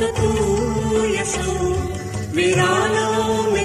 تو تو یسو ویرانوں میں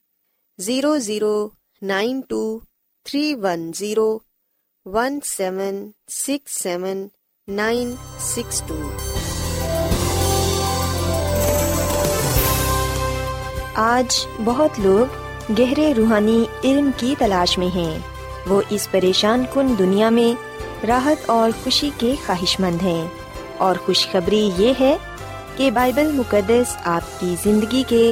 Zero zero nine two three one zero one seven six seven nine six two آج بہت لوگ گہرے روحانی علم کی تلاش میں ہیں۔ وہ اس پریشان کن دنیا میں راحت اور خوشی کے خواہش مند ہیں۔ اور خوشخبری یہ ہے کہ بائبل مقدس آپ کی زندگی کے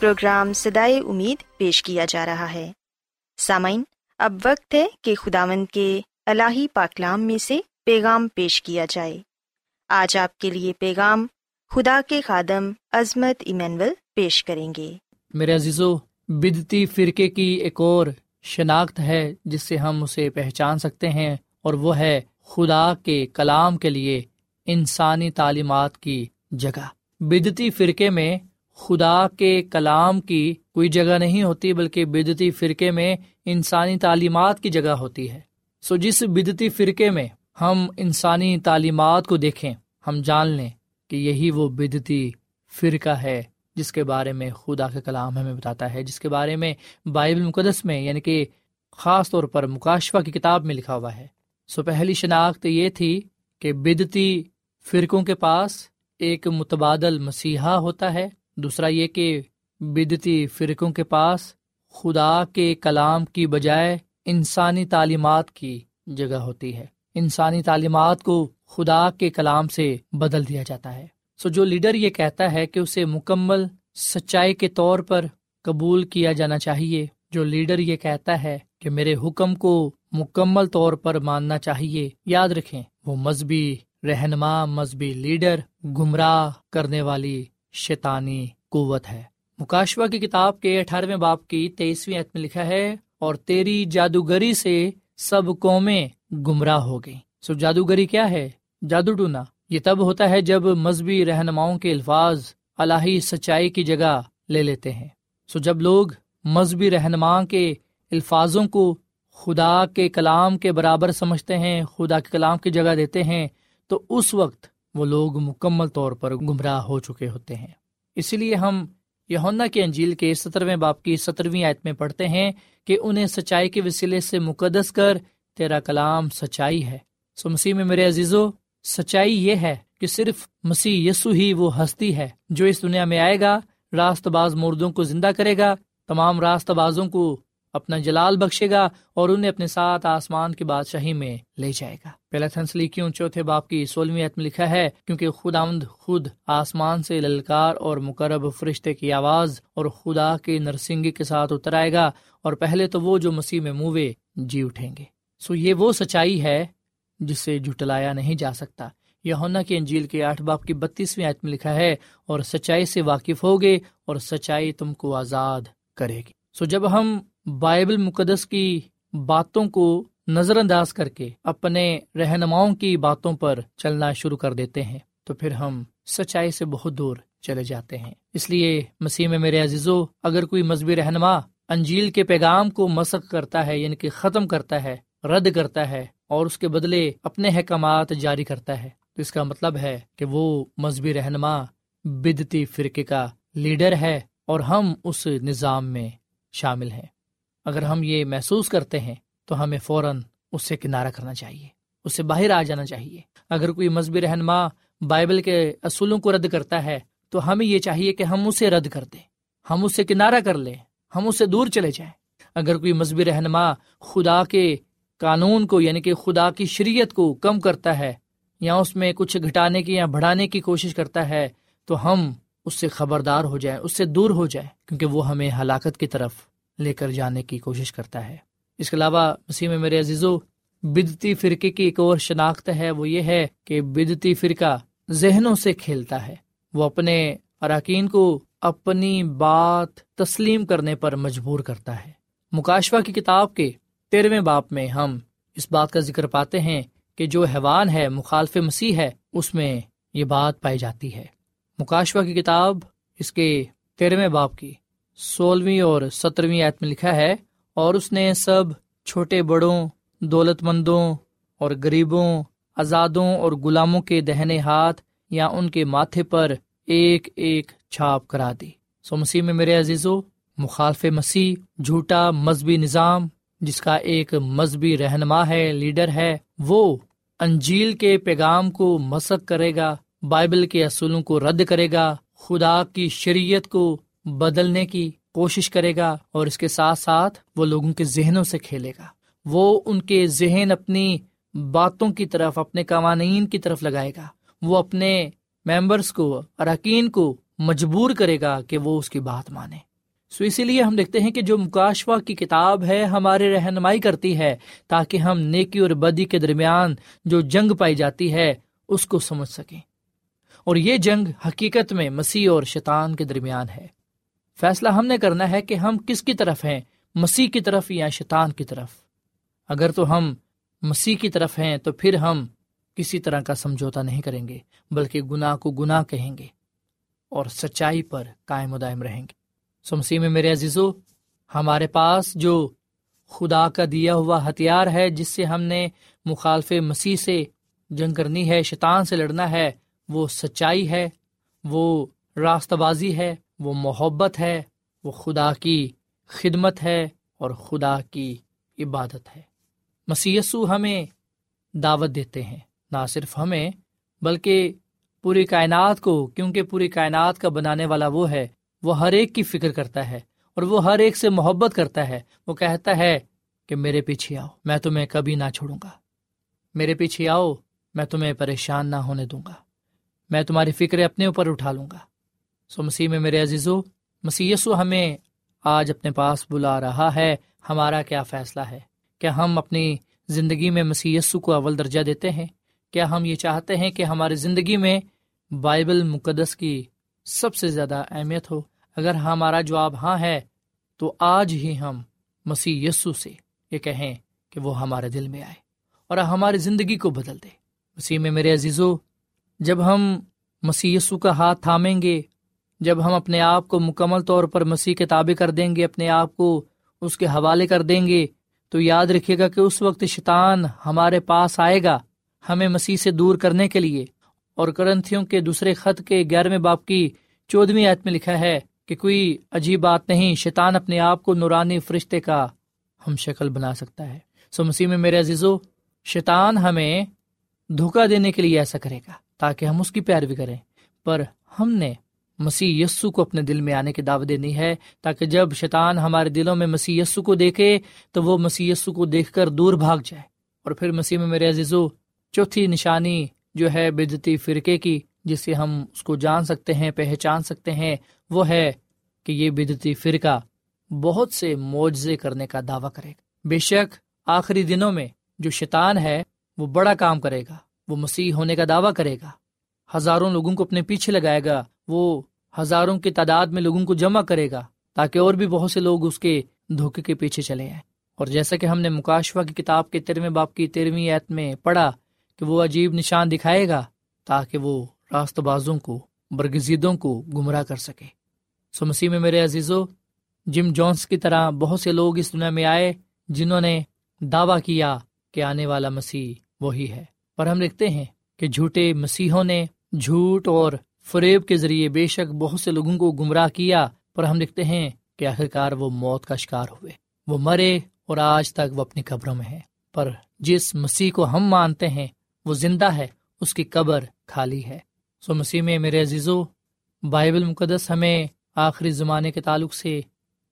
پروگرام سدائے امید پیش کیا جا رہا ہے۔ سامعین، اب وقت ہے کہ خداوند کے الہی پاکلام میں سے پیغام پیش کیا جائے۔ آج آپ کے لیے پیغام خدا کے خادم عظمت ایمینول پیش کریں گے۔ میرے عزیزو، بدتی فرقے کی ایک اور شناخت ہے جس سے ہم اسے پہچان سکتے ہیں، اور وہ ہے خدا کے کلام کے لیے انسانی تعلیمات کی جگہ۔ بدتی فرقے میں خدا کے کلام کی کوئی جگہ نہیں ہوتی بلکہ بدتی فرقے میں انسانی تعلیمات کی جگہ ہوتی ہے۔ سو جس بدتی فرقے میں ہم انسانی تعلیمات کو دیکھیں، ہم جان لیں کہ یہی وہ بدتی فرقہ ہے جس کے بارے میں خدا کا کلام ہمیں بتاتا ہے، جس کے بارے میں بائبل مقدس میں یعنی کہ خاص طور پر مکاشفہ کی کتاب میں لکھا ہوا ہے۔ سو پہلی شناخت یہ تھی کہ بدتی فرقوں کے پاس ایک متبادل مسیحا ہوتا ہے۔ دوسرا یہ کہ بدتی فرقوں کے پاس خدا کے کلام کی بجائے انسانی تعلیمات کی جگہ ہوتی ہے۔ انسانی تعلیمات کو خدا کے کلام سے بدل دیا جاتا ہے۔ سو جو لیڈر یہ کہتا ہے کہ اسے مکمل سچائی کے طور پر قبول کیا جانا چاہیے، جو لیڈر یہ کہتا ہے کہ میرے حکم کو مکمل طور پر ماننا چاہیے، یاد رکھیں، وہ مذہبی رہنما، مذہبی لیڈر، گمراہ کرنے والی شیطانی قوت ہے۔ مکاشوا کی کتاب کے اٹھارہویں باپ کی تیئیسویں عتم لکھا ہے، اور تیری جادوگری سے سب قومیں گمراہ ہو گئی سو جادوگری کیا ہے؟ جادو ٹونا۔ یہ تب ہوتا ہے جب مذہبی رہنماؤں کے الفاظ الہی سچائی کی جگہ لے لیتے ہیں۔ سو جب لوگ مذہبی رہنما کے الفاظوں کو خدا کے کلام کے برابر سمجھتے ہیں، خدا کے کلام کی جگہ دیتے ہیں، تو اس وقت وہ لوگ مکمل طور پر گمراہ ہو چکے ہوتے ہیں۔ اسی لیے ہم یونا کے انجیل کے سترویں باپ کی سترویں آیت میں پڑھتے ہیں کہ انہیں سچائی کے وسیلے سے مقدس کر تیرا کلام سچائی ہے۔ سو مسیح میں میرے عزیزو، سچائی یہ ہے کہ صرف مسیح یسو ہی وہ ہستی ہے جو اس دنیا میں آئے گا راست باز مردوں کو زندہ کرے گا، تمام راست بازوں کو اپنا جلال بخشے گا اور انہیں اپنے ساتھ آسمان کی بادشاہی میں لے جائے گا۔ پہلا تھنسلی کیوں؟ چوتھے باپ کی سولہویں عتم لکھا ہے، کیونکہ خدا آمد خود آسمان سے للکار اور مقرب فرشتے کی آواز اور خدا کے نرسنگی کے ساتھ اتر آئے گا اور پہلے تو وہ جو مسیح میں موے جی اٹھیں گے۔ سو یہ وہ سچائی ہے جسے جھٹلایا نہیں جا سکتا۔ یونا کی انجیل کے آٹھ باپ کی بتیسویں آیت میں لکھا ہے، اور سچائی سے واقف ہوگے اور سچائی تم کو آزاد کرے گی۔ سو جب ہم بائبل مقدس کی باتوں کو نظر انداز کر کے اپنے رہنماؤں کی باتوں پر چلنا شروع کر دیتے ہیں تو پھر ہم سچائی سے بہت دور چلے جاتے ہیں۔ اس لیے مسیح میں میرے عزیزو، اگر کوئی مذہبی رہنما انجیل کے پیغام کو مسق کرتا ہے یعنی کہ ختم کرتا ہے، رد کرتا ہے اور اس کے بدلے اپنے احکامات جاری کرتا ہے، تو اس کا مطلب ہے کہ وہ مذہبی رہنما بدتی فرقے کا لیڈر ہے اور ہم اس نظام میں شامل ہیں۔ اگر ہم یہ محسوس کرتے ہیں تو ہمیں فوراً اس سے کنارہ کرنا چاہیے، اس سے باہر آ جانا چاہیے۔ اگر کوئی مذہبی رہنما بائبل کے اصولوں کو رد کرتا ہے تو ہمیں یہ چاہیے کہ ہم اسے رد کر دیں، ہم اس سے کنارہ کر لیں، ہم اس سے دور چلے جائیں۔ اگر کوئی مذہبی رہنما خدا کے قانون کو یعنی کہ خدا کی شریعت کو کم کرتا ہے یا اس میں کچھ گھٹانے کی یا بڑھانے کی کوشش کرتا ہے تو ہم اس سے خبردار ہو جائیں، اس سے دور ہو جائیں، کیونکہ وہ ہمیں ہلاکت کی طرف لے کر جانے کی کوشش کرتا ہے۔ اس کے علاوہ مسیح میں میرے عزیزو، بدتی فرقے کی ایک اور شناخت ہے، وہ یہ ہے کہ بدتی فرقہ ذہنوں سے کھیلتا ہے۔ وہ اپنے اراکین کو اپنی بات تسلیم کرنے پر مجبور کرتا ہے۔ مکاشفہ کی کتاب کے تیرہویں باپ میں ہم اس بات کا ذکر پاتے ہیں کہ جو حیوان ہے، مخالف مسیح ہے، اس میں یہ بات پائی جاتی ہے۔ مکاشفہ کی کتاب اس کے تیرہویں باپ کی سولہویں اور سترویں آیت میں لکھا ہے، اور اس نے سب چھوٹے بڑوں دولت مندوں اور غریبوں، آزادوں اور غلاموں کے دہنے ہاتھ یا ان کے ماتھے پر ایک ایک چھاپ کرا دی۔ سو مسیح میں میرے عزیزو، مخالف مسیح، جھوٹا مذہبی نظام، جس کا ایک مذہبی رہنما ہے، لیڈر ہے، وہ انجیل کے پیغام کو مسق کرے گا، بائبل کے اصولوں کو رد کرے گا، خدا کی شریعت کو بدلنے کی کوشش کرے گا اور اس کے ساتھ ساتھ وہ لوگوں کے ذہنوں سے کھیلے گا۔ وہ ان کے ذہن اپنی باتوں کی طرف، اپنے قوانین کی طرف لگائے گا۔ وہ اپنے ممبرس کو، اراکین کو مجبور کرے گا کہ وہ اس کی بات مانے۔ سو اسی لیے ہم دیکھتے ہیں کہ جو مکاشوا کی کتاب ہے ہمارے رہنمائی کرتی ہے تاکہ ہم نیکی اور بدی کے درمیان جو جنگ پائی جاتی ہے اس کو سمجھ سکیں۔ اور یہ جنگ حقیقت میں مسیح اور شیطان کے درمیان ہے۔ فیصلہ ہم نے کرنا ہے کہ ہم کس کی طرف ہیں؟ مسیح کی طرف یا شیطان کی طرف؟ اگر تو ہم مسیح کی طرف ہیں تو پھر ہم کسی طرح کا سمجھوتا نہیں کریں گے، بلکہ گناہ کو گناہ کہیں گے اور سچائی پر قائم و دائم رہیں گے۔ سو مسیح میں میرے عزیزو، ہمارے پاس جو خدا کا دیا ہوا ہتھیار ہے، جس سے ہم نے مخالف مسیح سے جنگ کرنی ہے، شیطان سے لڑنا ہے، وہ سچائی ہے، وہ راست بازی ہے وہ محبت ہے، وہ خدا کی خدمت ہے اور خدا کی عبادت ہے۔ مسیسو ہمیں دعوت دیتے ہیں، نہ صرف ہمیں، بلکہ پوری کائنات کو، کیونکہ پوری کائنات کا بنانے والا وہ ہے، وہ ہر ایک کی فکر کرتا ہے اور وہ ہر ایک سے محبت کرتا ہے۔ وہ کہتا ہے کہ میرے پیچھے آؤ، میں تمہیں کبھی نہ چھوڑوں گا۔ میرے پیچھے آؤ، میں تمہیں پریشان نہ ہونے دوں گا۔ میں تمہاری فکر اپنے اوپر اٹھا لوں گا۔ سو مسیح میں میرے عزیزو مسیسو ہمیں آج اپنے پاس بلا رہا ہے۔ ہمارا کیا فیصلہ ہے؟ کیا ہم اپنی زندگی میں مسیسو کو اول درجہ دیتے ہیں؟ کیا ہم یہ چاہتے ہیں کہ ہماری زندگی میں بائبل مقدس کی سب سے زیادہ اہمیت ہو؟ اگر ہمارا جواب ہاں ہے، تو آج ہی ہم مسیح یسو سے یہ کہیں کہ وہ ہمارے دل میں آئے اور ہماری زندگی کو بدل دے۔ مسیح میں میرے عزیزو، جب ہم مسیح یسو کا ہاتھ تھامیں گے جب ہم اپنے آپ کو مکمل طور پر مسیح کے تابع کر دیں گے، اپنے آپ کو اس کے حوالے کر دیں گے، تو یاد رکھیے گا کہ اس وقت شیطان ہمارے پاس آئے گا، ہمیں مسیح سے دور کرنے کے لیے۔ اور کرنتھیوں کے دوسرے خط کے گیارہویں باپ کی چودہویں آیت میں لکھا ہے کہ کوئی عجیب بات نہیں، شیطان اپنے آپ کو نورانی فرشتے کا ہم شکل بنا سکتا ہے۔ سو مسیح میں میرے عزیزو، شیطان ہمیں دھوکہ دینے کے لیے ایسا کرے گا تاکہ ہم اس کی پیروی کریں۔ پر ہم نے مسیح یسو کو اپنے دل میں آنے کی دعوت دینی ہے تاکہ جب شیطان ہمارے دلوں میں مسیح یسو کو دیکھے تو وہ مسیح یسو کو دیکھ کر دور بھاگ جائے۔ اور پھر مسیح میں میرے عزیزو، چوتھی نشانی جو ہے بدتی فرقے کی جس سے ہم اس کو جان سکتے ہیں، پہچان سکتے ہیں، وہ ہے کہ یہ بدتی فرقہ بہت سے معجزے کرنے کا دعویٰ کرے گا۔ بے شک آخری دنوں میں جو شیطان ہے، وہ بڑا کام کرے گا۔ وہ مسیح ہونے کا دعویٰ کرے گا۔ ہزاروں لوگوں کو اپنے پیچھے لگائے گا۔ وہ ہزاروں کی تعداد میں لوگوں کو جمع کرے گا تاکہ اور بھی بہت سے لوگ اس کے دھوکے کے پیچھے چلے آئے اور جیسا کہ ہم نے مکاشوا کی کتاب کے تیرہویں باپ کی تیرہویں ایت میں پڑھا کہ وہ عجیب نشان دکھائے گا تاکہ وہ راست بازوں کو، برگزیدوں کو گمراہ کر سکے۔ سو مسیح میں میرے عزیزو، جم جونس کی طرح بہت سے لوگ اس دنیا میں آئے جنہوں نے دعویٰ کیا کہ آنے والا مسیح وہی ہے۔ پر ہم لکھتے ہیں کہ جھوٹے مسیحوں نے جھوٹ اور فریب کے ذریعے بے شک بہت سے لوگوں کو گمراہ کیا، پر ہم لکھتے ہیں کہ آخرکار وہ موت کا شکار ہوئے۔ وہ مرے اور آج تک وہ اپنی قبروں میں ہے پر جس مسیح کو ہم مانتے ہیں، وہ زندہ ہے، اس کی قبر خالی ہے۔ سو مسیح میں میرے عزیزو، بائبل مقدس ہمیں آخری زمانے کے تعلق سے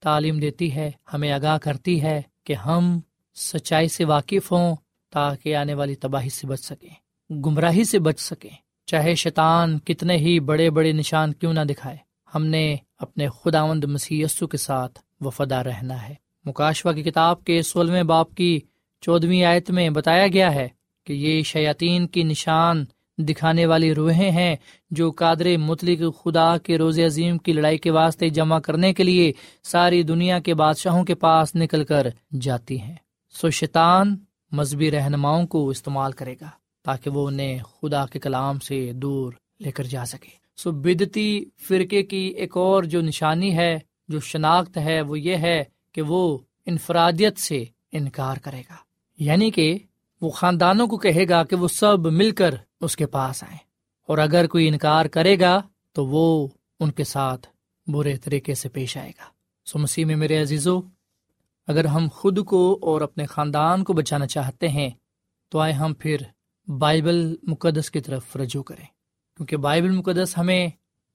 تعلیم دیتی ہے، ہمیں آگاہ کرتی ہے کہ ہم سچائی سے واقف ہوں تاکہ آنے والی تباہی سے بچ سکیں، گمراہی سے بچ سکیں۔ چاہے شیطان کتنے ہی بڑے بڑے نشان کیوں نہ دکھائے، ہم نے اپنے خداوند مسی کے ساتھ وفادہ رہنا ہے۔ مکاشوا کی کتاب کے سولہویں باپ کی چودہویں آیت میں بتایا گیا ہے کہ یہ شیاطین کی نشان دکھانے والی روحیں ہیں جو قادر مطلق خدا کے روز عظیم کی لڑائی کے واسطے جمع کرنے کے لیے ساری دنیا کے بادشاہوں کے پاس نکل کر جاتی ہیں۔ سو شیطان مذہبی رہنماؤں کو استعمال کرے گا۔ تاکہ وہ انہیں خدا کے کلام سے دور لے کر جا سکے۔ سو بدتی فرقے کی ایک اور جو نشانی ہے، جو شناخت ہے، وہ یہ ہے کہ وہ انفرادیت سے انکار کرے گا۔ یعنی کہ وہ خاندانوں کو کہے گا کہ وہ سب مل کر اس کے پاس آئیں۔ اور اگر کوئی انکار کرے گا، تو وہ ان کے ساتھ برے طریقے سے پیش آئے گا۔ سو مسیح میں میرے عزیزو، اگر ہم خود کو اور اپنے خاندان کو بچانا چاہتے ہیں، تو آئے ہم پھر بائبل مقدس کی طرف رجوع کریں۔ کیونکہ بائبل مقدس ہمیں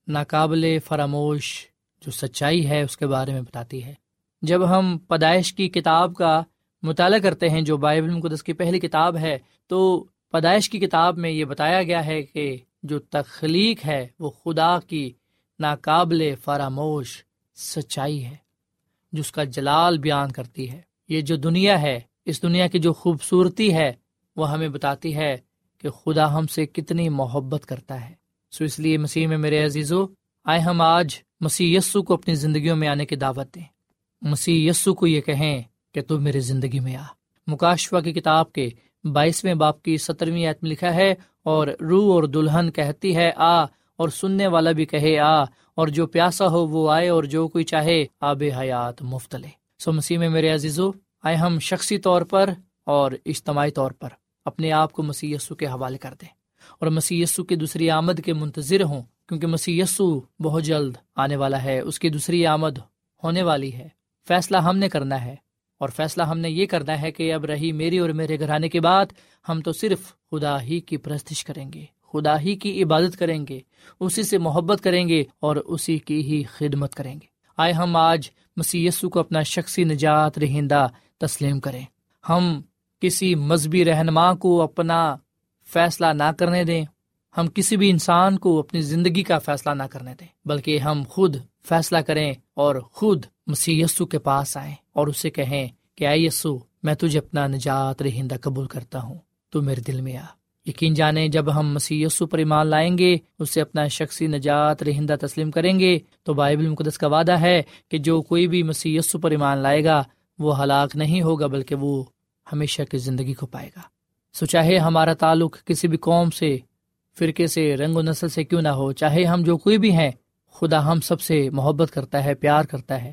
ناقابل فراموش جو سچائی ہے اس کے بارے میں بتاتی ہے۔ جب ہم پیدائش کی کتاب کا مطالعہ کرتے ہیں، جو بائبل مقدس کی پہلی کتاب ہے، تو پیدائش کی کتاب میں یہ بتایا گیا ہے کہ جو تخلیق ہے، وہ خدا کی ناقابل فراموش سچائی ہے، جو اس کا جلال بیان کرتی ہے۔ یہ جو دنیا ہے، اس دنیا کی جو خوبصورتی ہے وہ ہمیں بتاتی ہے کہ خدا ہم سے کتنی محبت کرتا ہے۔ سو اس لیے مسیح میں میرے عزیزو، آئے ہم آج مسیح یسو کو اپنی زندگیوں میں آنے کی دعوت دیں۔ مسیح یسو کو یہ کہیں کہ تو میری زندگی میں آ۔ مکاشوا کی کتاب کے بائیسویں باپ کی سترویں میں لکھا ہے، اور روح اور دلہن کہتی ہے، آ، اور سننے والا بھی کہے، آ، اور جو پیاسا ہو وہ آئے، اور جو کوئی چاہے، آب حیات مفت لے۔ سو مسیح میں میرے عزیزو، آئے ہم شخصی طور پر اور اجتماعی طور پر اپنے آپ کو مسی کے حوالے کر دیں اور مسی یسو کی دوسری آمد کے منتظر ہوں کیونکہ مسی بہت جلد آنے والا ہے، اس کی دوسری آمد ہونے والی ہے۔ فیصلہ ہم نے کرنا ہے اور فیصلہ ہم نے یہ کرنا ہے کہ اب رہی میری اور میرے گھر آنے کے بعد ہم تو صرف خدا ہی کی پرستش کریں گے، خدا ہی کی عبادت کریں گے، اسی سے محبت کریں گے اور اسی کی ہی خدمت کریں گے۔ آئے ہم آج مسی کو اپنا شخصی نجات رہندہ تسلیم کریں۔ ہم کسی مذہبی رہنما کو اپنا فیصلہ نہ کرنے دیں۔ ہم کسی بھی انسان کو اپنی زندگی کا فیصلہ نہ کرنے دیں، بلکہ ہم خود فیصلہ کریں اور خود مسی کے پاس آئیں اور اسے کہیں کہ آئی یسو میں تجھے اپنا نجات رہندہ قبول کرتا ہوں۔ تو میرے دل میں آ۔ یقین جانے جب ہم مسی پر ایمان لائیں گے، اسے اپنا شخصی نجات رہندہ تسلیم کریں گے، تو بائبل مقدس کا وعدہ ہے کہ جو کوئی بھی مسی پر ایمان لائے گا، وہ ہلاک نہیں ہوگا، بلکہ وہ ہمیشہ کی زندگی کو پائے گا۔ سو چاہے ہمارا تعلق کسی بھی قوم سے، فرقے سے، رنگ و نسل سے کیوں نہ ہو، چاہے ہم جو کوئی بھی ہیں، خدا ہم سب سے محبت کرتا ہے، پیار کرتا ہے۔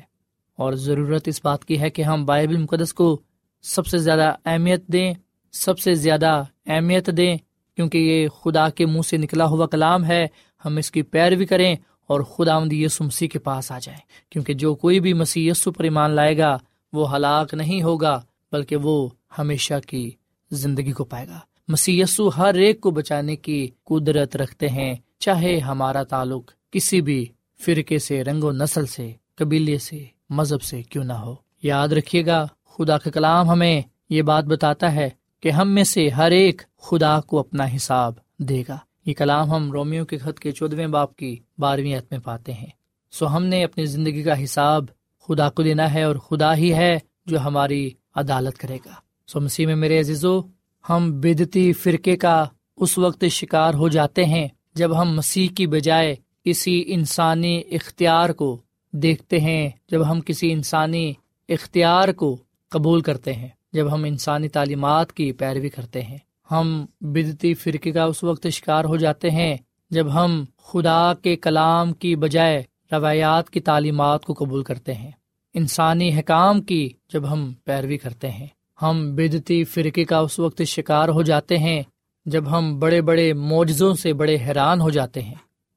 اور ضرورت اس بات کی ہے کہ ہم بائبل مقدس کو سب سے زیادہ اہمیت دیں، سب سے زیادہ اہمیت دیں، کیونکہ یہ خدا کے منہ سے نکلا ہوا کلام ہے۔ ہم اس کی پیروی کریں اور خدا مند یسو مسیح کے پاس آ جائیں، کیونکہ جو کوئی بھی مسیح یسو پر ایمان لائے گا، وہ ہلاک نہیں ہوگا۔ بلکہ وہ ہمیشہ کی زندگی کو پائے گا۔ مسی ہر ایک کو بچانے کی قدرت رکھتے ہیں، چاہے ہمارا تعلق کسی بھی فرقے سے، رنگ و نسل سے، قبیلے سے، مذہب سے کیوں نہ ہو۔ یاد رکھیے گا، خدا کا کلام ہمیں یہ بات بتاتا ہے کہ ہم میں سے ہر ایک خدا کو اپنا حساب دے گا۔ یہ کلام ہم رومیو کے خط کے چودویں باپ کی بارہویں عت میں پاتے ہیں۔ سو ہم نے اپنی زندگی کا حساب خدا کو دینا ہے اور خدا ہی ہے جو ہماری عدالت کرے گا۔ سو مسیح میں میرے عزیزو، ہم بدتی فرقے کا اس وقت شکار ہو جاتے ہیں جب ہم مسیح کی بجائے کسی انسانی اختیار کو دیکھتے ہیں، جب ہم کسی انسانی اختیار کو قبول کرتے ہیں، جب ہم انسانی تعلیمات کی پیروی کرتے ہیں۔ ہم بدتی فرقے کا اس وقت شکار ہو جاتے ہیں جب ہم خدا کے کلام کی بجائے روایات کی تعلیمات کو قبول کرتے ہیں۔ انسانی حکام کی جب ہم پیروی کرتے ہیں۔ ہم بدتی فرقے کا اس وقت شکار ہو جاتے ہیں جب ہم بڑے بڑے معجزوں سے بڑے حیران ہو جاتے ہیں۔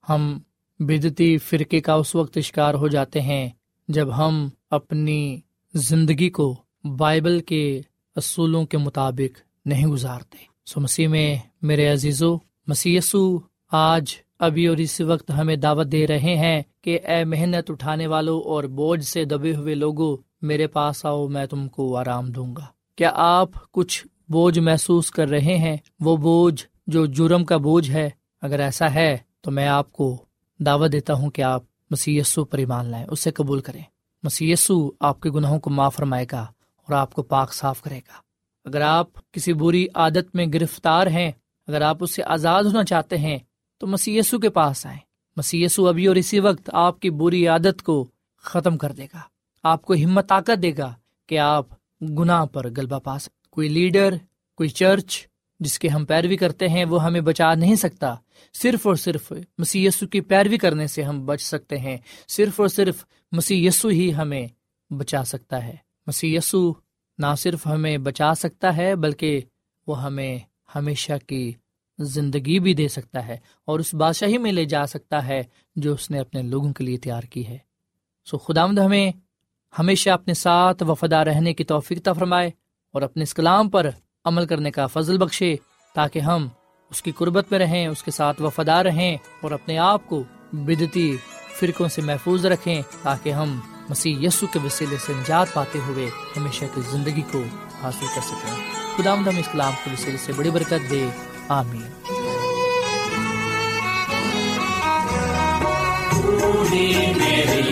ہم بدتی فرقے کا اس وقت شکار ہو جاتے ہیں جب ہم اپنی زندگی کو بائبل کے اصولوں کے مطابق نہیں گزارتے۔ سو مسیح میں میرے عزیزو مسیسو آج ابھی اور اس وقت ہمیں دعوت دے رہے ہیں کہ اے محنت اٹھانے والوں اور بوجھ سے دبے ہوئے لوگوں، میرے پاس آؤ، میں تم کو آرام دوں گا۔ کیا آپ کچھ بوجھ محسوس کر رہے ہیں؟ وہ بوجھ جو جرم کا بوجھ ہے، اگر ایسا ہے تو میں آپ کو دعوت دیتا ہوں کہ آپ مسی پر ایمان لائیں، اسے قبول کریں۔ مسی آپ کے گناہوں کو معاف فرمائے گا اور آپ کو پاک صاف کرے گا۔ اگر آپ کسی بری عادت میں گرفتار ہیں، اگر آپ اس سے آزاد ہونا چاہتے ہیں تو مسی کے پاس آئیں۔ مسی ابھی اور اسی وقت آپ کی بری عادت کو ختم کر دے گا۔ آپ کو ہمت، طاقت دے گا کہ آپ گناہ پر غلبہ پا سکتے کوئی لیڈر، کوئی چرچ جس کے ہم پیروی کرتے ہیں، وہ ہمیں بچا نہیں سکتا۔ صرف اور صرف مسی کی پیروی کرنے سے ہم بچ سکتے ہیں۔ صرف اور صرف مسی ہی ہمیں بچا سکتا ہے۔ مسی نہ صرف ہمیں بچا سکتا ہے، بلکہ وہ ہمیں ہمیشہ کی زندگی بھی دے سکتا ہے اور اس بادشاہی میں لے جا سکتا ہے جو اس نے اپنے لوگوں کے لیے تیار کی ہے۔ سو خدا مد ہمیں ہمیشہ اپنے ساتھ وفادہ رہنے کی توفیق فرمائے اور اپنے اس کلام پر عمل کرنے کا فضل بخشے تاکہ ہم اس کی قربت میں رہیں، اس کے ساتھ وفادار رہیں اور اپنے آپ کو بدتی فرقوں سے محفوظ رکھیں تاکہ ہم مسیح یسو کے وسیلے سے نجات پاتے ہوئے ہمیشہ کی زندگی کو حاصل کر سکیں۔ خدا ہم اس کلام کے وسیلے سے بڑی برکت دے۔ آمین۔ میری